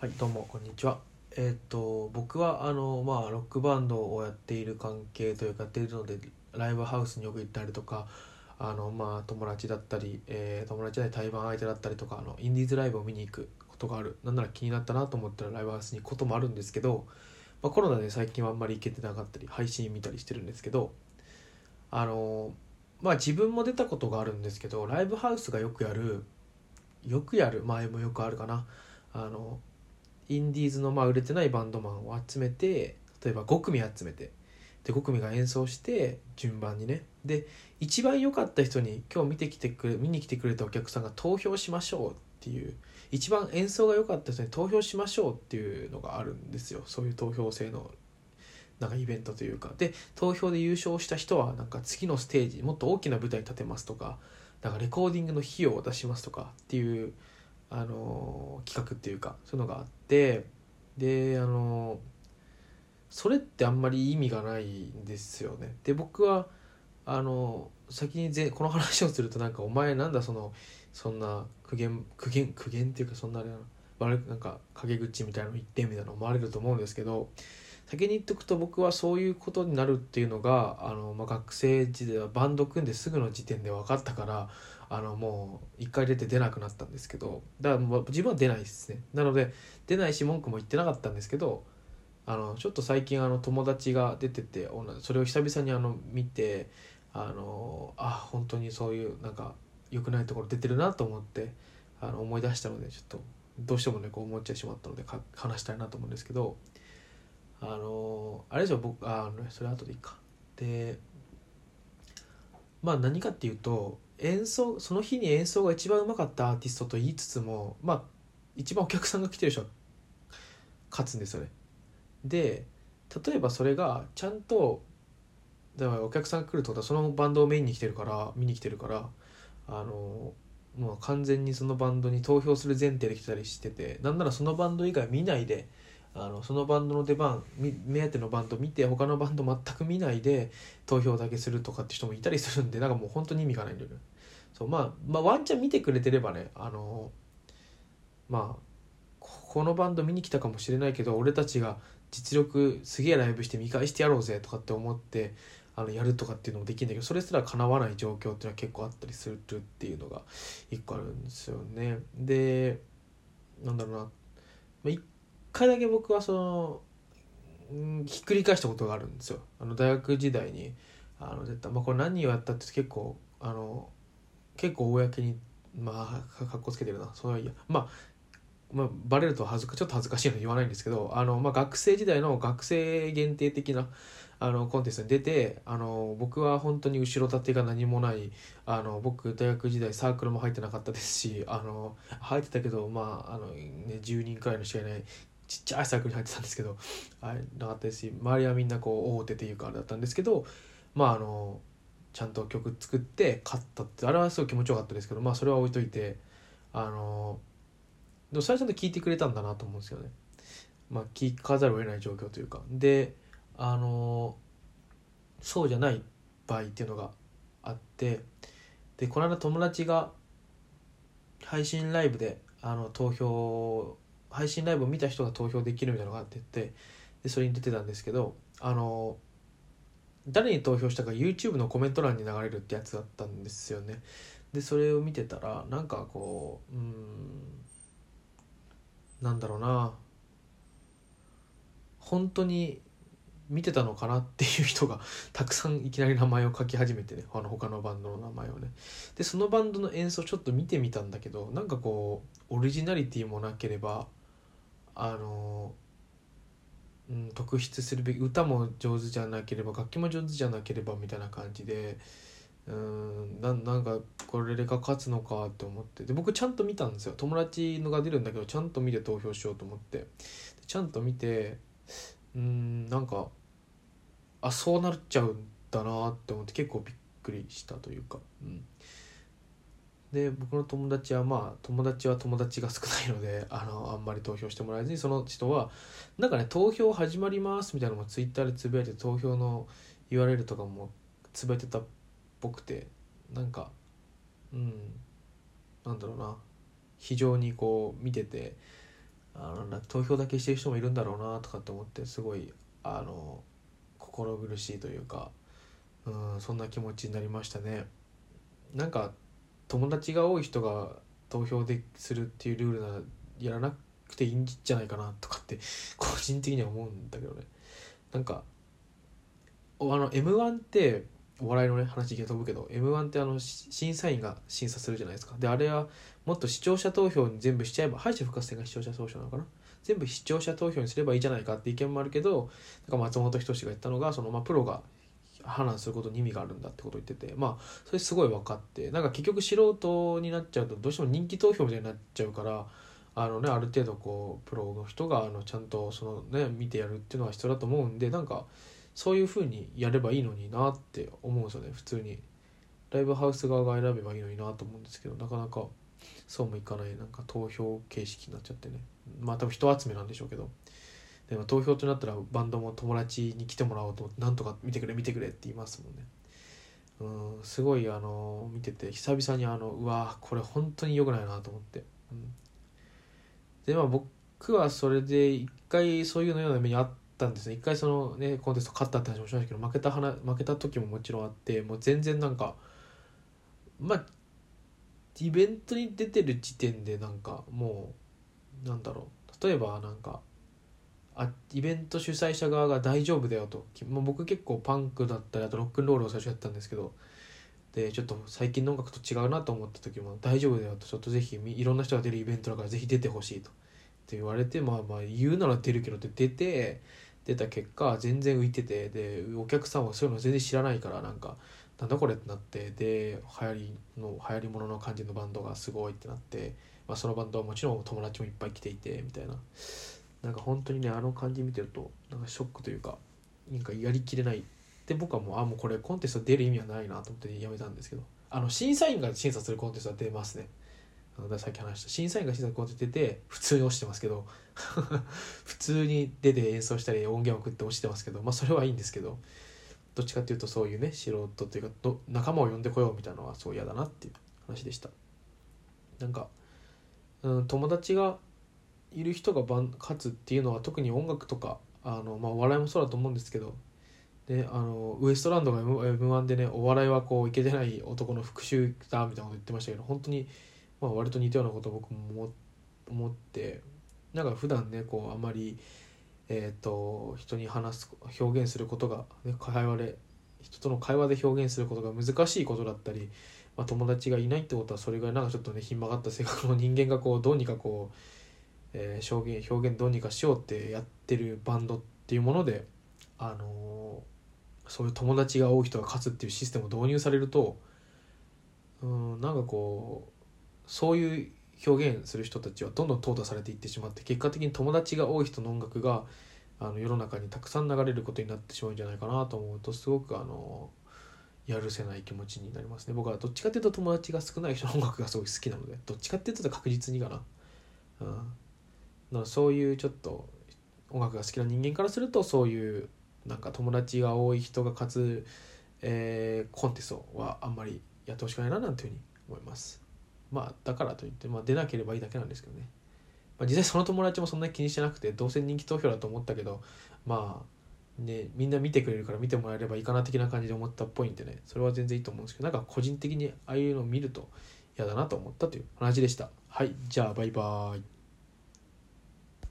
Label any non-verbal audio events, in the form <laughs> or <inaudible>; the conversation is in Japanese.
はいどうもこんにちは。えっ、と僕はあのまあロックバンドをやっている関係というかやっているのでライブハウスによく行ったりとかあのまあ友達だったり、えー友達で対バン相手だったりとかあのインディーズライブを見に行くことがある。なんなら気になったなと思ったらライブハウスに行くこともあるんですけど、まあ、コロナで最近はあんまり行けてなかったり配信見たりしてるんですけどあのまあ自分も出たことがあるんですけどライブハウスがよくやるよくやる前もよくあるかな。あのインディーズのまあ売れてないバンドマンを集めて例えば5組集めてで5組が演奏して順番にね。で一番良かった人に今日見てきてくれ見に来てくれたお客さんが投票しましょうっていう一番演奏が良かった人に投票しましょうっていうのがあるんですよ。そういう投票制のなんかイベントというか。で投票で優勝した人はなんか次のステージもっと大きな舞台立てますとかなんかレコーディングの費用を出しますとかっていうあの企画っていうかそういうのがあってであのそれってあんまり意味がないんですよね。で僕はあの先にぜこの話をするとなんかお前なんだそのそんな苦言苦言苦言っていうかそんなあれな悪なんか陰口みたいなの言ってみたいな思われると思うんですけど先に言っとくと僕はそういうことになるっていうのがあの、まあ、学生時代はバンド組んですぐの時点で分かったからあのもう一回出て出なくなったんですけどだからもう自分は出ないですね。なので出ないし文句も言ってなかったんですけどあのちょっと最近あの友達が出ててそれを久々にあの見てあのあ本当にそういうなんか良くないところ出てるなと思ってあの思い出したのでちょっとどうしてもねこう思っちゃいしまったので話したいなと思うんですけどあのあれでしょ僕あのそれ後でいいか。でまあ何かっていうと演奏その日に演奏が一番うまかったアーティストと言いつつもまあ一番お客さんが来てる人は勝つんですよねで例えばそれがちゃんとだからお客さんが来るってことはそのバンドをメインに来てるから見に来てるからあのもう完全にそのバンドに投票する前提で来たりしててなんならそのバンド以外見ないであのそのバンドの出番目当てのバンド見て他のバンド全く見ないで投票だけするとかって人もいたりするんでなんかもう本当に意味がないんだよねそう、まあ、まあワンチャン見てくれてればねあのまあこのバンド見に来たかもしれないけど俺たちが実力すげえライブして見返してやろうぜとかって思ってあのやるとかっていうのもできるんだけどそれすら叶わない状況っていうのは結構あったりするっていうのが一個あるんですよね。でなんだろうな、まあ、回だけ僕はその、うん、ひっくり返したことがあるんですよ。あの大学時代にあの絶対まあこれ何をやったって結構あの結構公にまあかっこつけてるなそういやまあまあ、バレると恥ずかちょっと恥ずかしいの言わないんですけどあの、まあ、学生時代の学生限定的なあのコンテストに出てあの僕は本当に後ろ盾が何もないあの僕大学時代サークルも入ってなかったですしあの入ってたけどまああの、ね、10人くらいの試合ないちっちゃいサークルに入ってたんですけどあれなかったですし周りはみんなこう大手っていうかあれだったんですけどまああのちゃんと曲作って勝ったってあれはすごい気持ちよかったですけどまあそれは置いといてあのでもそれはちゃんと聞いてくれたんだなと思うんですよね。まあ聞かざるを得ない状況というかであのそうじゃない場合っていうのがあってでこの間友達が配信ライブであの投票配信ライブを見た人が投票できるみたいなのがあってってでそれに出てたんですけどあの誰に投票したか YouTube のコメント欄に流れるってやつだったんですよね。でそれを見てたらなんかこううんなんだろうな本当に見てたのかなっていう人が <laughs> たくさんいきなり名前を書き始めてねあの他のバンドの名前をねでそのバンドの演奏ちょっと見てみたんだけどなんかこうオリジナリティもなければあの、うん、特筆するべき歌も上手じゃなければ楽器も上手じゃなければみたいな感じでうんななんかこれが勝つのかって思ってで僕ちゃんと見たんですよ。友達のが出るんだけどちゃんと見て投票しようと思って。ちゃんと見てうんなんかあそうなっちゃうんだなって思って結構びっくりしたというか、うん、で僕の友達はまあ友達は友達が少ないので <laughs> あのあんまり投票してもらえずにその人はなんかね投票始まりますみたいなのもツイッターでつぶやいて投票の URL とかもつぶやいてたっぽくてなんかうんなんだろうな非常にこう見ててあの投票だけしてる人もいるんだろうなとかって思ってすごいあの心苦しいというか、うん、そんな気持ちになりましたね。なんか友達が多い人が投票でするっていうルールならやらなくていいんじゃないかなとかって <laughs> 個人的には思うんだけどね。なんかあの m 1ってお笑いのね話が飛ぶけど m 1ってあの審査員が審査するじゃないですか。であれはもっと視聴者投票に全部しちゃえば敗者復活戦が視聴者投票なのかな？全部視聴者投票にすればいいじゃないかって意見もあるけどなんか松本人志が言ったのがその、まあ、プロが判断することに意味があるんだってことを言っててまあそれすごい分かってなんか結局素人になっちゃうとどうしても人気投票みたいになっちゃうからあのねある程度こうプロの人があのちゃんとそのね見てやるっていうのは必要だと思うんでなんかそういうふうにやればいいのになって思うんですよね。普通に。ライブハウス側が選べばいいのになと思うんですけどなかなかそうもいかないなんか投票形式になっちゃってね。まあ多分人集めなんでしょうけど。でも投票となったらバンドも友達に来てもらおうとなんとか見てくれ見てくれって言いますもんね。うんすごいあの見てて久々にあのうわこれ本当に良くないなと思って、うん、でまあ僕はそれで一回そういうのような目にあったんですね。一回そのねコンテスト勝ったって話もしましたけど負けた話負けた時ももちろんあってもう全然なんかまあイベントに出てる時点でなんかもうなんだろう。例えばなんかあイベント主催者側が大丈夫だよと、まあ、僕結構パンクだったりあとロックンロールを最初やったんですけど。でちょっと最近の音楽と違うなと思った時も大丈夫だよと。ちょっとぜひいろんな人が出るイベントだからぜひ出てほしいと。って言われてまあまあ言うなら出るけどって出て出た結果全然浮いてて。でお客さんはそういうの全然知らないからなんかなんだこれってなって。で流行りの流行りものの感じのバンドがすごいってなって、まあ、そのバンドはもちろん友達もいっぱい来ていてみたいな。なんか本当にねあの感じ見てるとなんかショックというかなんかやりきれない。で僕はもうあもうこれコンテスト出る意味はないなと思ってやめたんですけど。あの審査員が審査するコンテストは出ますね。さっき話した審査員が審査コンテスト出て普通に落ちてますけど。<laughs> 普通に出て演奏したり音源送って落ちてますけど。まあそれはいいんですけど。どっちかっていうとそういうね素人というか仲間を呼んでこようみたいなのはそう嫌だなっていう話でした。なんか、うん、友達がいる人が勝つっていうのは特に音楽とかあの、まあ、お笑いもそうだと思うんですけどであのウエストランドが m 1でねお笑いはこういけてない男の復讐だみたいなこと言ってましたけど本当に、まあ、割と似たようなこと僕も思ってなんか普段ねこうあまり、えーと、人に話す表現することが、ね、会話で人との会話で表現することが難しいことだったり、まあ、友達がいないってことはそれぐらいなんかちょっとねひん曲がった性格の人間がこうどうにかこうえー、表現表現どうにかしようってやってるバンドっていうもので、あのー、そういう友達が多い人が勝つっていうシステムを導入されるとうんなんかこうそういう表現する人たちはどんどん淘汰されていってしまって結果的に友達が多い人の音楽があの世の中にたくさん流れることになってしまうんじゃないかなと思うとすごくあのやるせない気持ちになりますね僕はどっちかっていうと友達が少ない人の音楽がすごい好きなのでどっちかっていうと確実にかな。うんのそういうちょっと音楽が好きな人間からするとそういうなんか友達が多い人が勝つ、えー、コンテストはあんまりやってほしくないななんていうふうに思います。まあだからといって、まあ、出なければいいだけなんですけどね、まあ、実際その友達もそんなに気にしてなくてどうせ人気投票だと思ったけどまあねみんな見てくれるから見てもらえればいいかな的な感じで思ったっぽいんでね。それは全然いいと思うんですけどなんか個人的にああいうのを見ると嫌だなと思ったという話でした。はいじゃあバイバーイ。